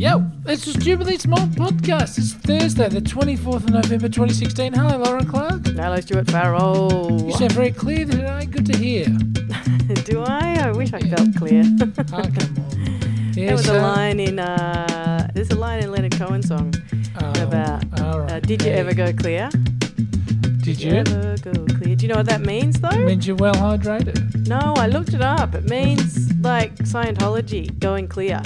Yo, it's the Stupidly Small Podcast. It's Thursday, the 24th of November 2016. Hello, Lorin Clark. Hello, Stuart Farrell. You sound very clear today. Good to hear. Do I? I wish I felt clear. Oh, come on. there was so- a line in uh, there's a line in Leonard Cohen's song Oh, about right. uh, "Did you Hey, ever go clear?" Did you? ever go clear? Do you know what that means, though? It means you're well hydrated. no, I looked it up. It means like Scientology going clear,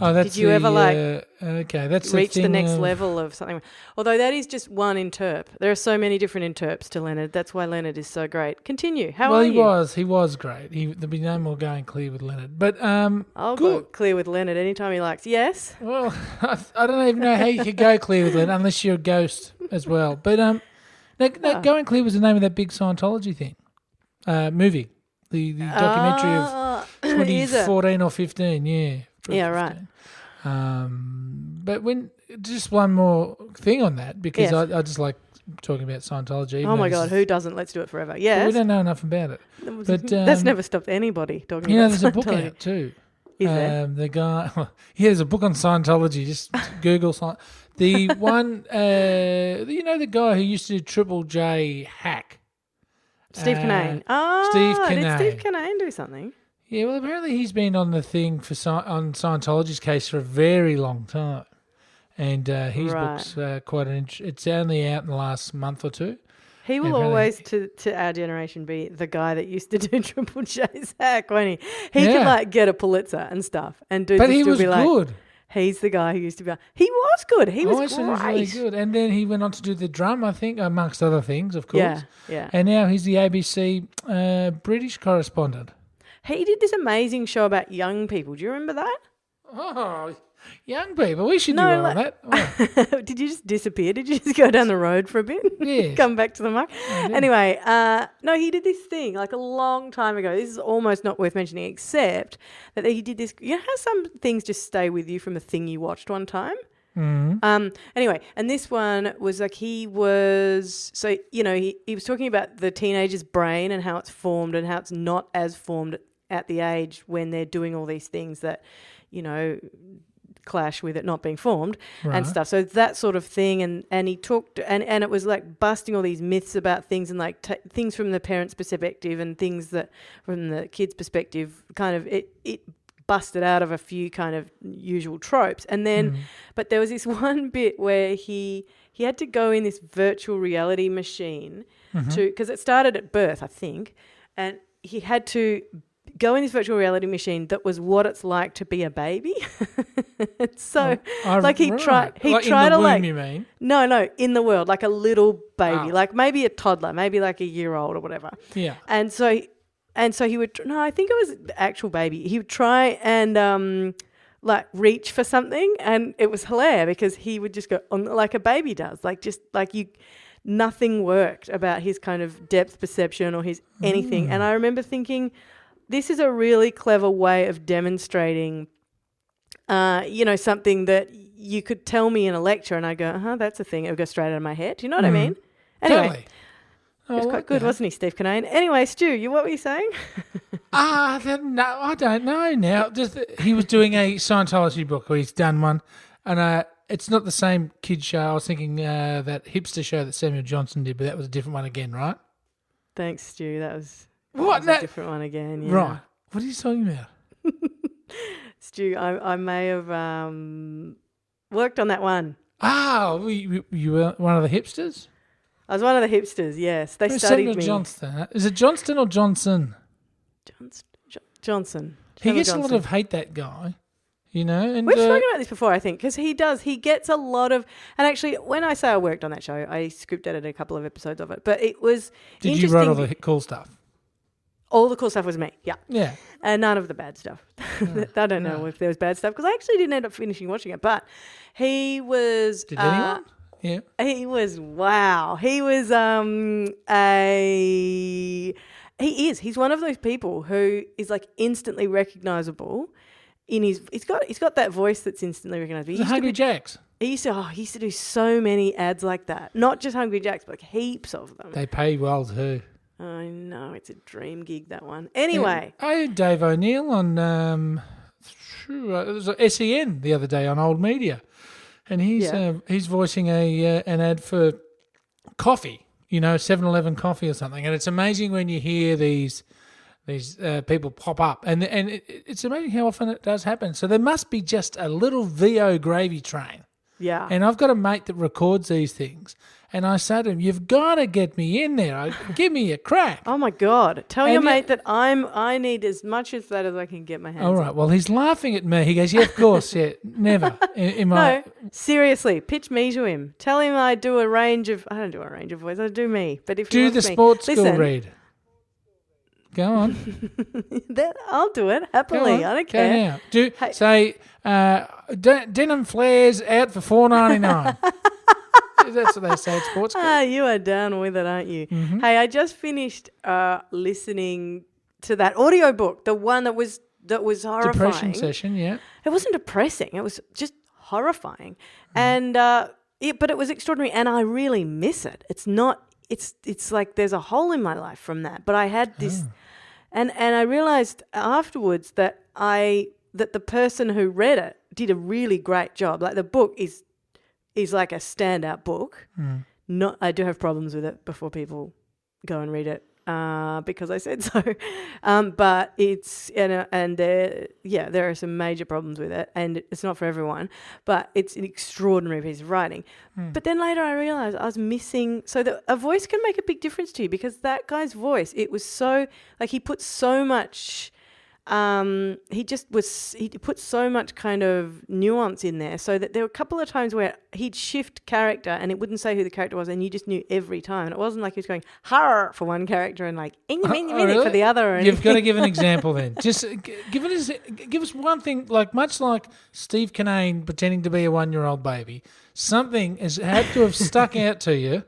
Oh, that's Did you the, ever, like, uh, okay, that's reach the thing next of- level of something. Although that is just one interp. There are so many different interps to Leonard. That's why Leonard is so great. Continue. How are you? well, he you? was. He was great. He, there'd be no more going clear with Leonard. But um, I'll go clear with Leonard anytime he likes. Yes. Well, I, I don't even know how you could go clear with Leonard unless you're a ghost as well. But um, no, no, Ah. going clear was the name of that big Scientology thing, uh, movie, the the documentary of Ah, is it? 2014 or 15. Yeah. Yeah, right. 15. Um, but when just one more thing on that because Yes. I, I just like talking about Scientology. even Oh my though god, who doesn't? Let's do it forever. Yes. we don't know enough about it. but, That's um, never stopped anybody talking You know, about there's a book Scientology. out too. Is there? Um, the guy, yeah, there's a book on Scientology. Just Google Sci- the one. Uh, you know, the guy who used to do Triple J hack. Steve uh, Cannane. Oh, Steve Did Steve. Cannane do something? Yeah, well, apparently he's been on the thing for on Scientology's case for a very long time, and uh, his Right. book's uh, quite an. int- It's only out in the last month or two. He will always, to, to our generation, be the guy that used to do Triple J's hack, won't he? He Yeah. could like get a Pulitzer and stuff, and do. But he was like, good. He's the guy who used to be. He was good. He was great. was really good. And then he went on to do the drum, I think, amongst other things, of course. Yeah, yeah. And now he's the ABC uh, British correspondent. He did this amazing show about young people. Do you remember that? Oh, young people. We should No, do like- that. Oh, did you just disappear? Did you just go down the road for a bit? Yes. Come back to the mic? Anyway, uh, no, he did this thing like a long time ago. This is almost not worth mentioning, except that he did this. You know how some things just stay with you from a thing you watched one time? Mhm. Um, anyway, and this one was like he was so you know he, he was talking about the teenager's brain and how it's formed and how it's not as formed at the age when they're doing all these things that you know clash with it not being formed Right. and stuff. So that sort of thing, and and he talked, and and it was like busting all these myths about things and like t- things from the parent's perspective and things that from the kid's perspective, kind of it it busted out of a few kind of usual tropes, and then Mm. but there was this one bit where he he had to go in this virtual reality machine Mm-hmm. to because it started at birth, I think, and he had to go in this virtual reality machine that was what it's like to be a baby. so Oh, like he right. tried he like tried to like you mean? no no in the world like a little baby Oh. like maybe a toddler maybe like a year old or whatever Yeah. and so and so he would no i think it was the actual baby he would try and um like reach for something and it was hilarious because he would just go on like a baby does like just like you nothing worked about his kind of depth perception or his anything and i remember thinking this is a really clever way of demonstrating uh, you know, something that you could tell me in a lecture and I go, uh huh, that's a thing. It would go straight out of my head. Do you know what I Mhm. mean? Anyway, Totally. Oh, he was I quite good, that. wasn't he, Steve Cannane? Anyway, Stu, you what were you saying? Ah, then, no, I don't know now. Just he was doing a Scientology book, or he's done one, and uh, it's not the same kid show. I was thinking uh, that hipster show that Samuel Johnson did, but that was a different one again, right? Thanks, Stu. That was, What? No- a different one again. Yeah. Right. What are you talking about? Stu, I, I may have um, worked on that one. Ah, you, you- were one of the hipsters. I was one of the hipsters, yes. They Who's studied Samuel me. Johnston. Is it Johnston or Johnson? Johns- Jo- Johnson. He Samuel gets a lot of hate. That guy, you know. And We've uh, spoken about this before, I think, because he does. He gets a lot of, and actually, when I say I worked on that show, I script edited a couple of episodes of it. But it was did you write all the cool stuff? All the cool stuff was me, yeah, Yeah. and none of the bad stuff. I don't know no. if there was bad stuff because I actually didn't end up finishing watching it. But he was. Did uh, anyone? Yeah. He was wow. He was um a he is. He's one of those people who is like instantly recognizable in his he's got he's got that voice that's instantly recognizable. He Hungry Jacks. he used to oh, he used to do so many ads like that. Not just Hungry Jacks, but like heaps of them. They pay well too. I know, it's a dream gig that one. Anyway, I heard Dave O'Neill on um, true. Uh, was a SEN the other day on Old Media, and he's Yeah. uh, he's voicing a uh, an ad for coffee. You know, 7-Eleven coffee or something, and it's amazing when you hear these these uh, people pop up, and and it, it's amazing how often it does happen. So there must be just a little VO gravy train. Yeah. And I've got a mate that records these things. And I say to him, You've got to get me in there. I, give me a crack. oh my God! Tell your And yet- mate that I'm. I need as much of that as I can get my hands. All right. on. Well, he's laughing at me. He goes, Yeah, of course. Yeah, never. In, in my, No, seriously, pitch me to him. Tell him I do a range of. I don't do a range of voices. I do me. But if do the me- sports school Listen, read. Go on. That I'll do it happily. I don't Go care. now. Do, Hey. Say, uh, de- denim flares out for four ninety nine. That's what they say at sports school. Ah, you are down with it, aren't you? Mm-hmm. Hey, I just finished uh, listening to that audiobook, the one that was that was horrifying. Depression session, yeah. It wasn't depressing. It was just horrifying, Hmm. and uh, it, but it was extraordinary, and I really miss it. It's not. It's it's like there's a hole in my life from that. But I had this, Oh. and and I realized afterwards that I that the person who read it did a really great job. Like the book is is like a standout book. Hmm. Not I do have problems with it before people go and read it uh, because I said so. Um, but it's and uh, and there yeah there are some major problems with it, and it's not for everyone. But it's an extraordinary piece of writing. But then later I realized I was missing. So that a voice can make a big difference to you because that guy's voice it was so like he put so much um, he just was he put so much kind of nuance in there so that there were a couple of times where he'd shift character and it wouldn't say who the character was and you just knew every time and it wasn't like he was going har for one character and like "Ing, ming, Oh, ming," really? for the other You've got to give an example then. Just uh, g- give us give us one thing, like much like Steve Cannane pretending to be a one year old baby. Something has had to have stuck out to you,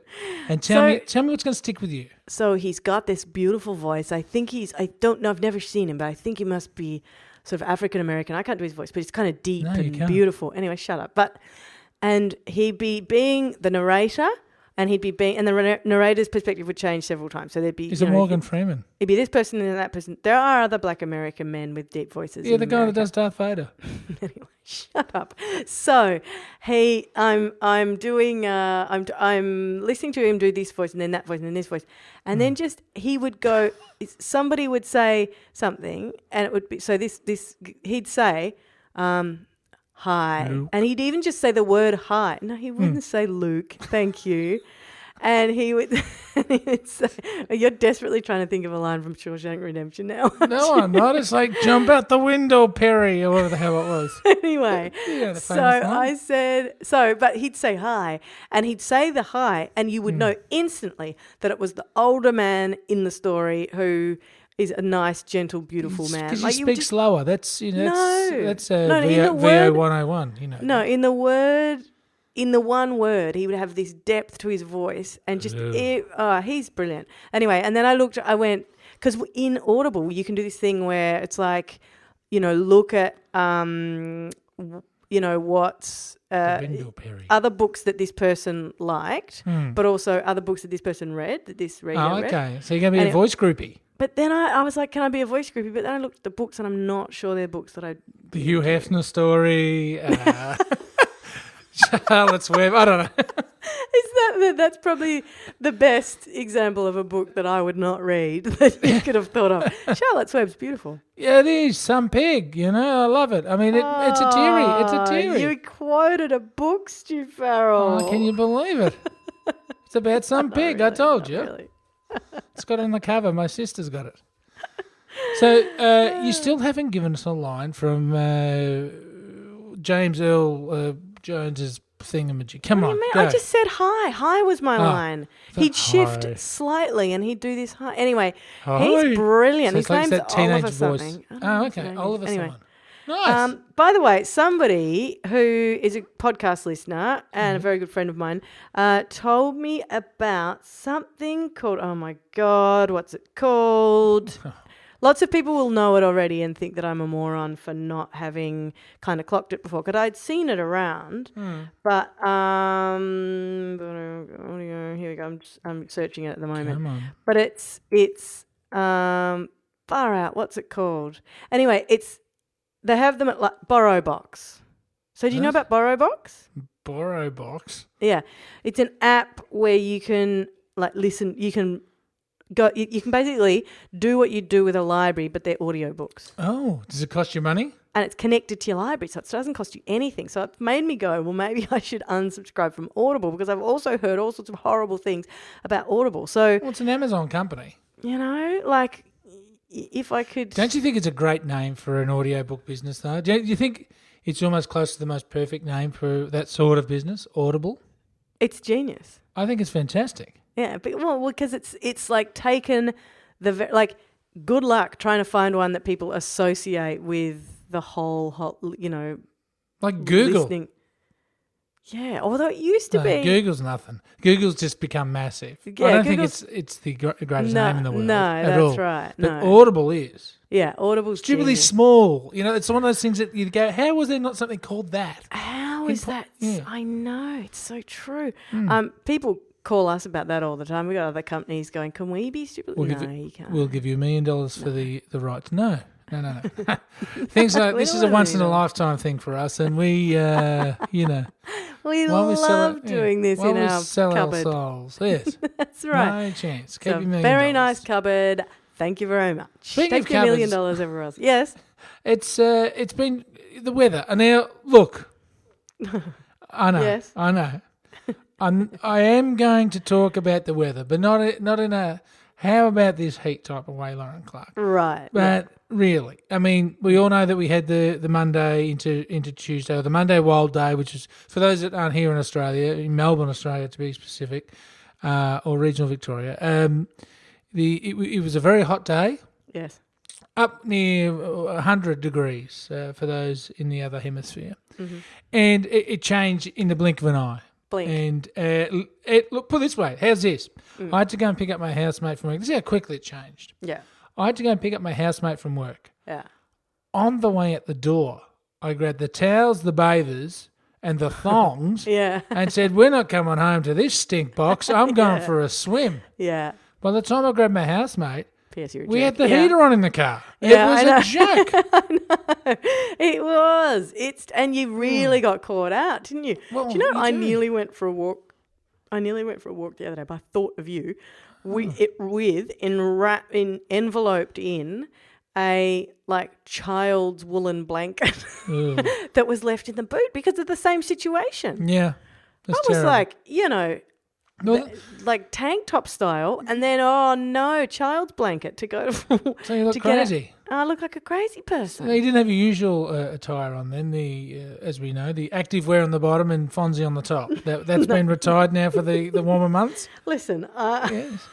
and tell So- me tell me what's going to stick with you. So he's got this beautiful voice. I think he's I don't know I've never seen him but I think he must be sort of African American I can't do his voice but it's kind of deep No, and beautiful. Anyway shut up. But and he'd be being the narrator and he'd be being and the narrator's perspective would change several times so there'd be Is it know, Morgan Freeman? It'd be this person and that person. There are other black American men with deep voices. Yeah, the guy that does Darth Vader. anyway, shut up. So he, I'm, I'm doing, uh, I'm, I'm listening to him do this voice and then that voice and then this voice, and then just he would go. Somebody would say something, and it would be so. This, this, he'd say, um, "Hi," Luke. and he'd even just say the word "hi." No, he wouldn't say Luke. Thank you. And he would, he would say, You're desperately trying to think of a line from Shawshank Redemption now. No, I'm not. It's like jump out the window, Perry, or whatever the hell it was. anyway, Yeah, so line. I said, so, but he'd say hi, and he'd say the hi, and you would Hmm. know instantly that it was the older man in the story who is a nice, gentle, beautiful man. Because Like you speak just, slower. That's you know that's No. that's uh, No, in VO, word- VO 101. You know. no, in the word, in the one word, he would have this depth to his voice, and just, it, oh, he's brilliant. Anyway, and then I looked, I went, because in Audible, you can do this thing where it's like, you know, look at, um, you know, what's, uh, other books that this person liked, Hmm. but also other books that this person read, that this reader Oh, read. okay. So you're gonna be And a voice groupie. But then I, I was like, can I be a voice groupie? But then I looked at the books and I'm not sure they're books that I. The Hugh Hefner story. Uh, Charlotte's Web. I don't know. Is that, that that's probably the best example of a book that I would not read that you could have thought of. Charlotte's Web's beautiful. Yeah, it is some pig. You know, I love it. I mean, it, it's a teary. It's a Oh, teary. You quoted a book, Stu Farrell. Oh, can you believe it? It's about some pig. I told you. really. It's got it on the cover. My sister's got it. So uh, you still haven't given us a line from uh, James Earl uh, Jones's thingamajig. Come on, go. I just said hi. Hi was my Oh, line. He'd shift hi. slightly and he'd do this hi. Anyway, Hi. he's brilliant. So His it's like name's that teenage Oliver voice. something. I don't know Oh, his okay, name is. Oliver Anyway. someone. Nice. Um, by the way, somebody who is a podcast listener and a Mm-hmm. very good friend of mine uh, told me about something called, oh my God, what's it called? Lots of people will know it already and think that I'm a moron for not having kind of clocked it before because I'd seen it around. Hmm. But, um, here we go. I'm, just, I'm searching it at the moment Come on. but it's it's um far out what's it called anyway it's they have them at like Borrow Box. So do you know about Borrow Box? Borrow box. Yeah, it's an app where you can like listen. You can go. You, can basically do what you do with a library, but they're audio books, Oh, does it cost you money? and it's connected to your library, so it doesn't cost you anything. So it made me go, well, maybe I should unsubscribe from Audible because I've also heard all sorts of horrible things about Audible. So Well, it's an Amazon company. you know, like if I could, Don't you think it's a great name for an audiobook business, though? Do you, do you think it's almost close to the most perfect name for that sort of business, Audible? it's genius. I think it's fantastic. Yeah, but well, because it's it's like taken the like good luck trying to find one that people associate with the whole, whole you know Like Google. listening. Yeah, although it used to No, be Google's nothing. Google's just become massive. Yeah, I don't think Google's- it's it's the greatest no, name in the world. no, at that's all. right. But No, Audible is yeah, Audible's stupidly genius. small. You know, it's one of those things that you go, "How was there not something called that?" How is that? yeah. I know it's so true. Um, people call us about that all the time. We've got other companies going, "Can we be stupid?" We'll no, give you can't. We'll give you a million dollars for the the right to know. No, no, no. Things like this is a once in a lifetime thing for us, and we, uh, you know, we we love sell it- yeah, doing this in we our sell cupboard. our souls. Yes, That's right. no chance. Keep So very nice cupboard. Thank you very much. Speaking Take of your million dollars everywhere else. Yes. It's uh, it's been the weather, and now look. I know. Yes. I know. I'm. I am going to talk about the weather, but not a- not in a how about this heat type of way, Lorin Clark. Right. But really, I mean, we all know that we had the, the Monday into into Tuesday, or the Monday Wild Day, which is for those that aren't here in Australia, in Melbourne, Australia, to be specific, uh, or regional Victoria. Um, the it, it was a very hot day, Yes. up near hundred degrees uh, for those in the other hemisphere, and it, it changed in the blink of an eye. Blink. And uh, it, look, put it this way, how's this? I had to go and pick up my housemate from work. This is how quickly it changed. Yeah. I had to go and pick up my housemate from work Yeah. on the way at the door, I grabbed the towels, the bathers, and the thongs Yeah. and said, We're not coming home to this stink box. I'm going for a swim. Yeah. By the time I grabbed my housemate, P.S. You're a we had the Yeah. heater on in the car. Yeah, it I was a joke. It was. It's and you really hmm. got caught out, didn't you? Well, do you know you I do. nearly went for a walk. I nearly went for a walk the other day, but I thought of you. We Oh. it with in wrap in enveloped in a like child's woolen blanket that was left in the boot because of the same situation. Yeah. That's I was terrible. like, you know, Well, like tank top style, and then oh no, child's blanket to go to. so you look to get it- crazy. I look like a crazy person. No, you didn't have your usual uh, attire on then. The uh, as we know, the active wear on the bottom and Fonzie on the top. That, that's been retired now for the, the warmer months. Listen, uh, Yes.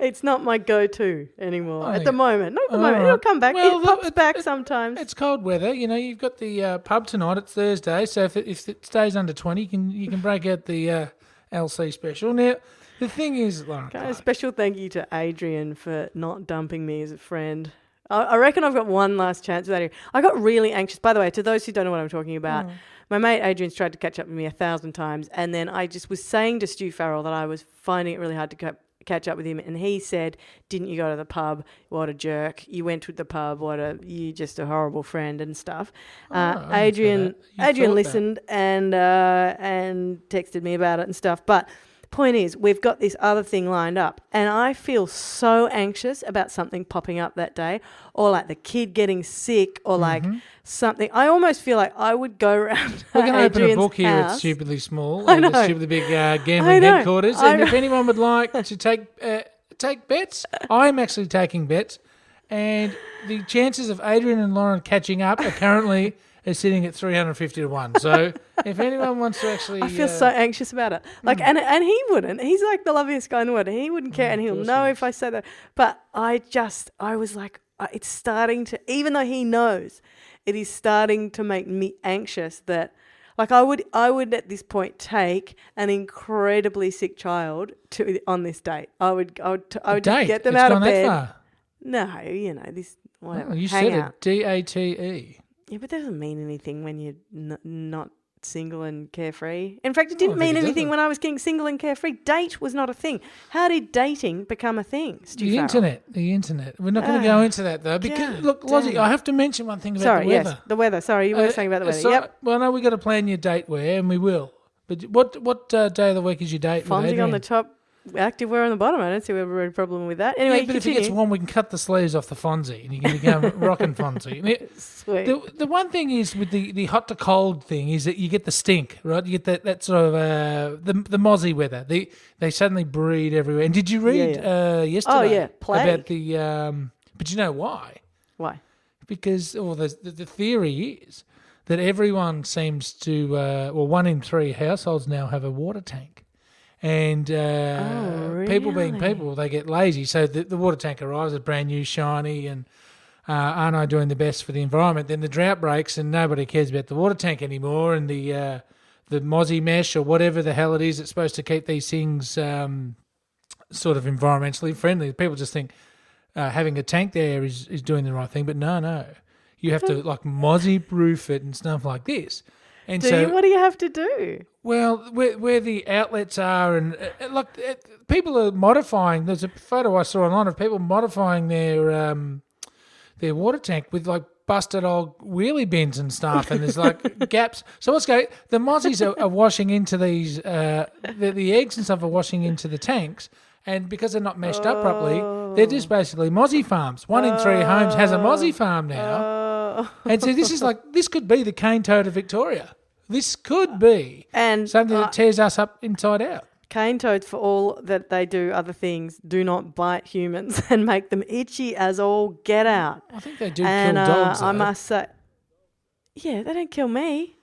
it's not my go-to anymore I at the moment. Not at the moment. Right. It'll come back. Well, it pops it- back it- sometimes. It's cold weather. You know, you've got the uh, pub tonight. It's Thursday, so if it, if it stays under twenty, you can you can break out the uh, LC special. Now, the thing is, like, Okay, a special thank you to Adrian for not dumping me as a friend. I, I reckon I've got one last chance with Adrian. I got really anxious. By the way, to those who don't know what I'm talking about, Mm. my mate Adrian's tried to catch up with me a thousand times, and then I just was saying to Stu Farrell that I was finding it really hard to catch up with him, and he said, "Didn't you go to the pub? What a jerk! You went to the pub. What a you just a horrible friend and stuff." Oh, Uh, Adrian Adrian thought that. listened and uh, and texted me about it and stuff, but. Point is, we've got this other thing lined up, and I feel so anxious about something popping up that day, or like the kid getting sick, or like something. I almost feel like I would go around. Mm-hmm. We're going to open a book here at. Stupidly Small, I know. stupidly big uh, gambling headquarters. And if anyone would like to take uh, take bets, I'm actually taking bets, and the chances of Adrian and Lorin catching up are currently are sitting at 350 to one. So if anyone wants to actually, I feel uh, so anxious about it. Like, and and he wouldn't. He's like the loveliest guy in the world. He wouldn't care, and he'll know if I say that. But I just, I was like, it's starting to. Even though he knows, it is starting to make me anxious. That, like, I would, I would at this point take an incredibly sick child to on this date. I would, I would, I would just get them It's out of bed. No, you know this. Whatever. Oh, you Hang said out. it. D A T E. Yeah, but doesn't mean anything when you're n- not single and carefree. In fact, it didn't mean it anything doesn't. when I was getting single and carefree. Date was not a thing. How did dating become a thing? Stu The Farrell? internet, the internet. We're not going to Ah, go into that though, because God look, Lozzie, damn. I have to mention one thing about Sorry, the weather. yes, the weather. Sorry, you were Uh, saying about the weather. so- yep. Well, no, we got to plan your date where, and we will. But what what uh, day of the week is your date? with on Adrian? the top, active wear on the bottom. I don't see where a problem with that. Anyway, yeah, but if it continue. gets warm, we can cut the sleeves off the Fonzie, and you can become rockin' Fonzie. Now, Sweet. The, the one thing is with the, the hot to cold thing is that you get the stink, right? You get that, that sort of uh, the the mozzie weather. They they suddenly breed everywhere. And did you read Yeah, Uh, yesterday? yeah, plague. about the. Um, but you know why? Why? Because or the, the the theory is that everyone seems to uh, well one in three households now have a water tank. And uh, Oh, people being people, they get lazy. So the, the water tank arrives, it's brand new, shiny, and uh, aren't I doing the best for the environment? Then the drought breaks and nobody cares about the water tank anymore, and the uh, the mozzie mesh or whatever the hell it is that's supposed to keep these things um, sort of environmentally friendly. People just think uh, having a tank there is, is doing the right thing, but no, no, you have to like mozzie proof it and stuff like this. And Do so, you? What do you have to do? well, where, where the outlets are, and uh, look, uh, people are modifying. There's a photo I saw online of people modifying their um, their water tank with like busted old wheelie bins and stuff, and there's like gaps. So what's going? The mozzies are, are washing into these. Uh, the, the eggs and stuff are washing into the tanks. And because they're not meshed up properly, they're just basically mozzie farms. One in three homes has a mozzie farm now. Oh. And so this is like this could be the cane toad of Victoria. This could be And something that tears us up inside out. cane toads, for all that they do other things, do not bite humans and make them itchy as all get out. I think they do and kill uh, dogs. I must say, yeah, they don't kill me.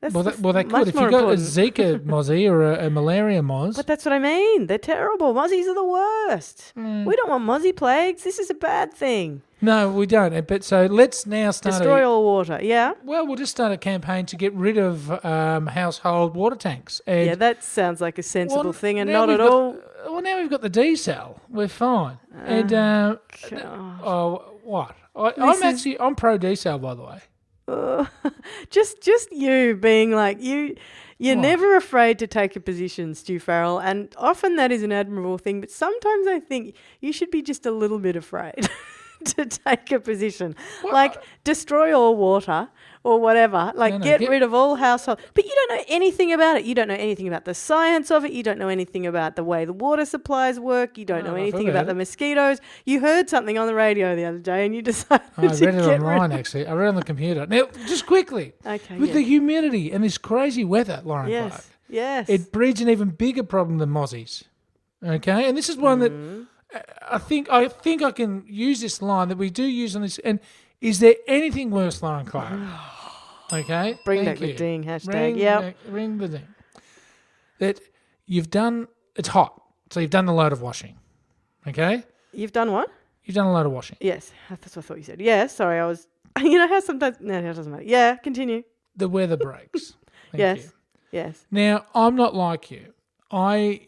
That's well, that, well, they could if you got a. Zika mozzie or a, a malaria moz. But that's what I mean. They're terrible. Mozzies are the worst. Mm. We don't want mozzie plagues. This is a bad thing. No, we don't. But so let's now start. Destroy A, all water. Yeah. well, we'll just start a campaign to get rid of um, household water tanks. And Yeah, that sounds like a sensible well, thing and not at got- all. Well, now we've got the desal. We're fine. and uh, God. oh, what? I, I'm is- actually I'm pro desal, by the way. Uh, just just you being like you you're never afraid to take a position, Stu Farrell, and often that is an admirable thing, but sometimes I think you should be just a little bit afraid to take a position. Like destroy all water or whatever. Like No, no, get, get- rid of all household but you don't know anything about it. You don't know anything about the science of it. You don't know anything about the way the water supplies work. You don't No, know anything about it. the mosquitoes. You heard something on the radio the other day and you decided I to read it online actually. I read it on the computer. Now, just quickly, Okay. with yeah. the humidity and this crazy weather, Lorin Clark, Yes. Yes. it breeds an even bigger problem than mozzies. Okay, and this is one Mm-hmm. that I think I think I can use this line that we do use on this. And is there anything worse, Lorin Clark? Okay, Bring thank back the ding hashtag. Ring, Yep. back- ring the ding. That you've done. It's hot, so you've done a load of washing. Okay, You've done what? you've done a load of washing. Yes. That's what I thought you said. Yes. Sorry, I was. You know how sometimes. No, it doesn't matter. Yeah. Continue. The weather breaks. Yes. you. Yes. Now, I'm not like you. I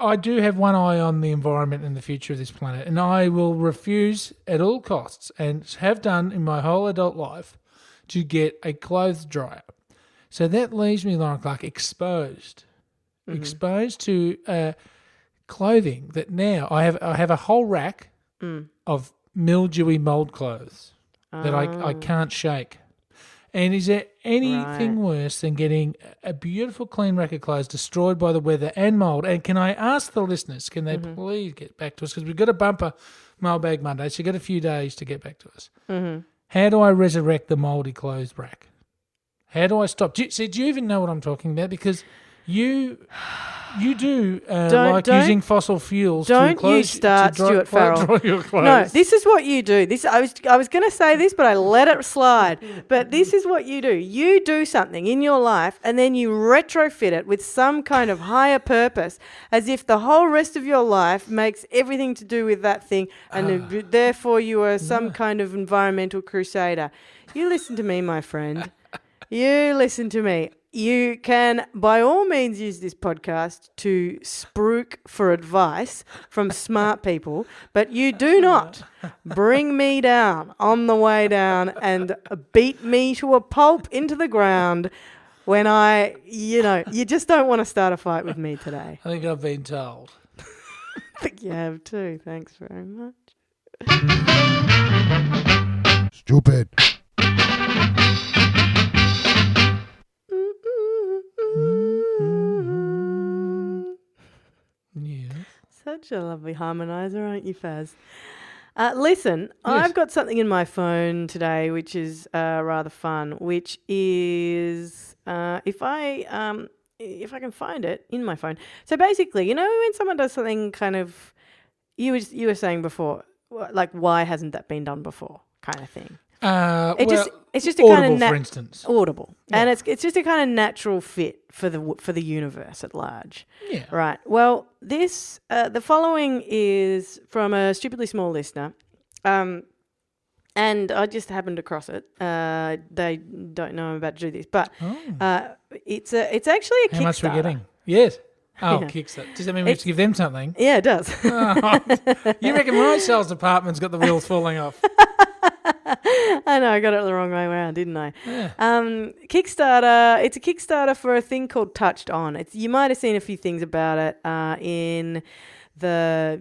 I do have one eye on the environment and the future of this planet, and I will refuse at all costs, and have done in my whole adult life, to get a clothes dryer. So that leaves me, Lorin Clark, exposed, exposed to uh, clothing that now I have. I have a whole rack of mildewy mold clothes that I, I can't shake. And is there anything worse than getting a beautiful clean rack of clothes destroyed by the weather and mold? And can I ask the listeners, can they mm-hmm. please get back to us? Because we've got a bumper mailbag Monday, so you've got a few days to get back to us. Mm-hmm. How do I resurrect the moldy clothes rack? How do I stop? Do you, see, do you even know what I'm talking about? Because you you do uh, Don't- like don't- using fossil fuels don't to you clothes, start, to dry, Stuart Farrell. dry your clothes. No, this is what you do. This I was I was going to say this, but I let it slide. But this is what you do. You do something in your life, and then you retrofit it with some kind of higher purpose, as if the whole rest of your life makes everything to do with that thing, and then therefore you are some kind of environmental crusader. You listen to me, my friend. You listen to me. You can, by all means, use this podcast to spruik for advice from smart people, but you do not bring me down on the way down and beat me to a pulp into the ground when I, you know, you just don't want to start a fight with me today. I think I've been told. I think you have too. Thanks very much. Stupid. Such a lovely harmonizer, aren't you, Faz? Uh, listen, I've got something in my phone today which is uh, rather fun, which is uh, if I um, if I can find it in my phone. So basically, you know, when someone does something kind of you was you were saying before, like why hasn't that been done before, kind of thing. Uh, It well, just it's just a Audible, kind of nat- for instance. audible, and Yeah. it's it's just a kind of natural fit for the for the universe at large. Yeah. Right. Well, this uh, the following is from a stupidly small listener, um, and I just happened across it. Uh, they don't know I'm about to do this, but Oh. uh, it's a it's actually a How much we're getting? Yes. Oh, Yeah. Kickstarter. Does that mean we have to give them something? Yeah, it does. Oh, you reckon my sales department's got the wheels falling off? I know I got it the wrong way around, didn't I? Yeah. Um, Kickstarter. It's a Kickstarter for a thing called Touched On. It's you might have seen a few things about it uh, in the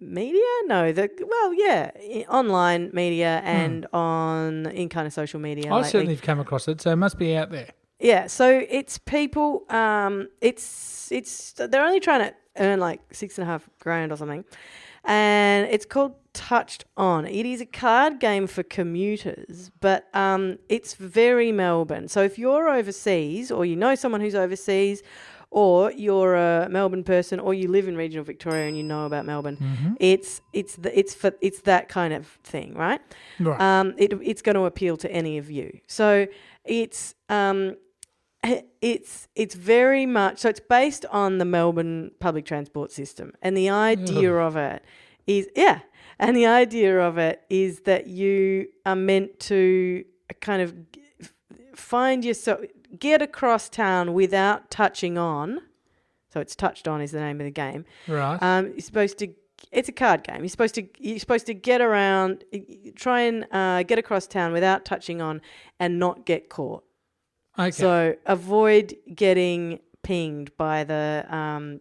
media. No, the well, yeah, online media and on in kind of social media. I certainly have come across it, so it must be out there. Yeah, so it's people. Um, it's it's they're only trying to earn like six and a half grand or something, and it's called Touched On. It is a card game for commuters, but um, it's very Melbourne. So if you're overseas or you know someone who's overseas, or you're a Melbourne person, or you live in regional Victoria and you know about Melbourne, Mm-hmm. it's it's the, it's for it's that kind of thing, right? Right. um, it, it's going to appeal to any of you. So it's um, it's it's very much so it's based on the Melbourne public transport system, and the idea of it is yeah, and the idea of it is that you are meant to kind of find yourself get across town without touching on. So it's touched on is the name of the game. right. Um, you're supposed to. It's a card game. You're supposed to. You're supposed to get around, try and uh, get across town without touching on, and not get caught. Okay. So avoid getting pinged by the um,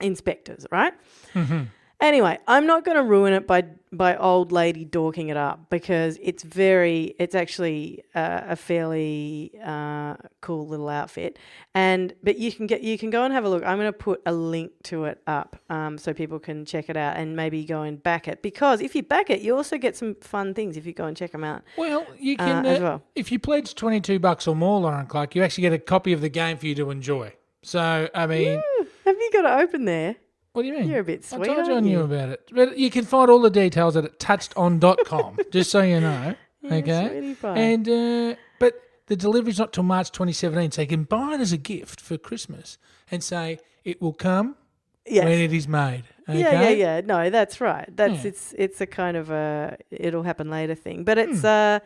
inspectors. Right. hmm Anyway, I'm not going to ruin it by by old lady dorking it up because it's very, it's actually uh, a fairly uh, cool little outfit. And but you can get you can go and have a look. I'm going to put a link to it up um, so people can check it out and maybe go and back it because if you back it, you also get some fun things if you go and check them out Well, you uh, can as uh, well. if you pledge twenty two bucks or more, Lorin Clark, you actually get a copy of the game for you to enjoy. So I mean, Have you got to open there? What do you mean? You're a bit I sweet. told you I knew about it. But you can find all the details at touchedon.com, just so you know. Yeah, okay. And uh, but the delivery's not till March 2017, so you can buy it as a gift for Christmas and say it will come yes. when it is made. Okay? Yeah, yeah, yeah. No, that's right. That's Yeah. it's it's a kind of a it'll happen later thing. But it's Hmm. uh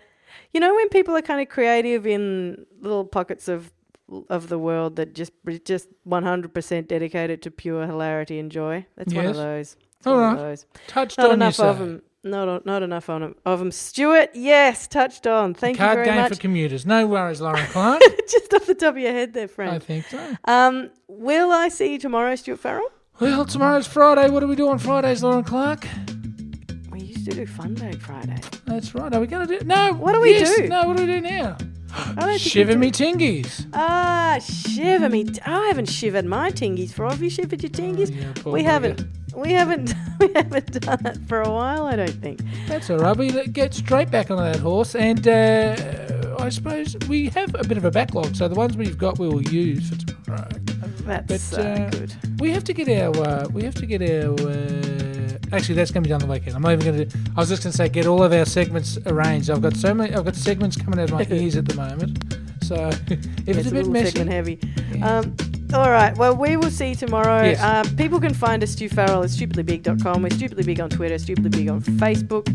you know when people are kind of creative in little pockets of of the world that just just 100% dedicated to pure hilarity and joy. That's one of those. It's All one of those. Touched Not on enough of them. Not not enough on them. of them. Stuart, yes, touched on. Thank you Card very game much. for commuters. No worries, Lorin Clark. just off the top of your head there, friend. I think so. Um, will I see you tomorrow, Stuart Farrell? Well, tomorrow's Friday. What do we do on Fridays, Lorin Clark? We used to do Fun Bag Friday. That's right. Are we going to do? No. What do we yes, do? No. What do we do now? I don't think we Shiver me tingies. Ah, shiver me. T- I haven't shivered my tingies for. Have you shivered your tingies? Oh, yeah, we haven't. We haven't. We haven't done it for a while. I don't think. That's all right. We get straight back on that horse, and uh, I suppose we have a bit of a backlog. So the ones we've got, we will use for tomorrow. That's But, uh, uh, good. We have to get our. Uh, we have to get our. Uh, actually, that's going to be done the weekend. I'm not even going to. do I was just going to say get all of our segments arranged. I've got so many. I've got segments coming out of my ears at the moment. So if it's, It's a a bit messy, segment heavy. yeah. Um, all right. Well, we will see you tomorrow. Yes. Um, people can find us, Stu Farrell at stupidlybig.com. We're stupidly big on Twitter, stupidly big on Facebook.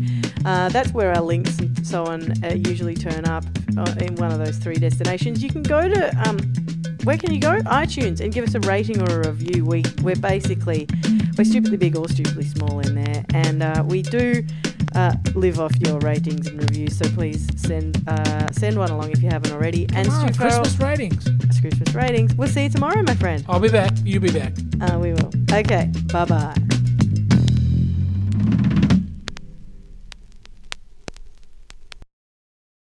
Uh, that's where our links and so on uh, usually turn up uh, in one of those three destinations. You can go to, um, where can you go? iTunes and give us a rating or a review. We, we're basically, we're stupidly big or stupidly small in there. And uh, we do uh, live off your ratings and reviews. So please send uh, send one along if you haven't already. And on, Stu Farrell, Christmas ratings. Christmas ratings. We'll see you tomorrow, my friend. I'll be back. You be back. Uh, we will. Okay. Bye bye.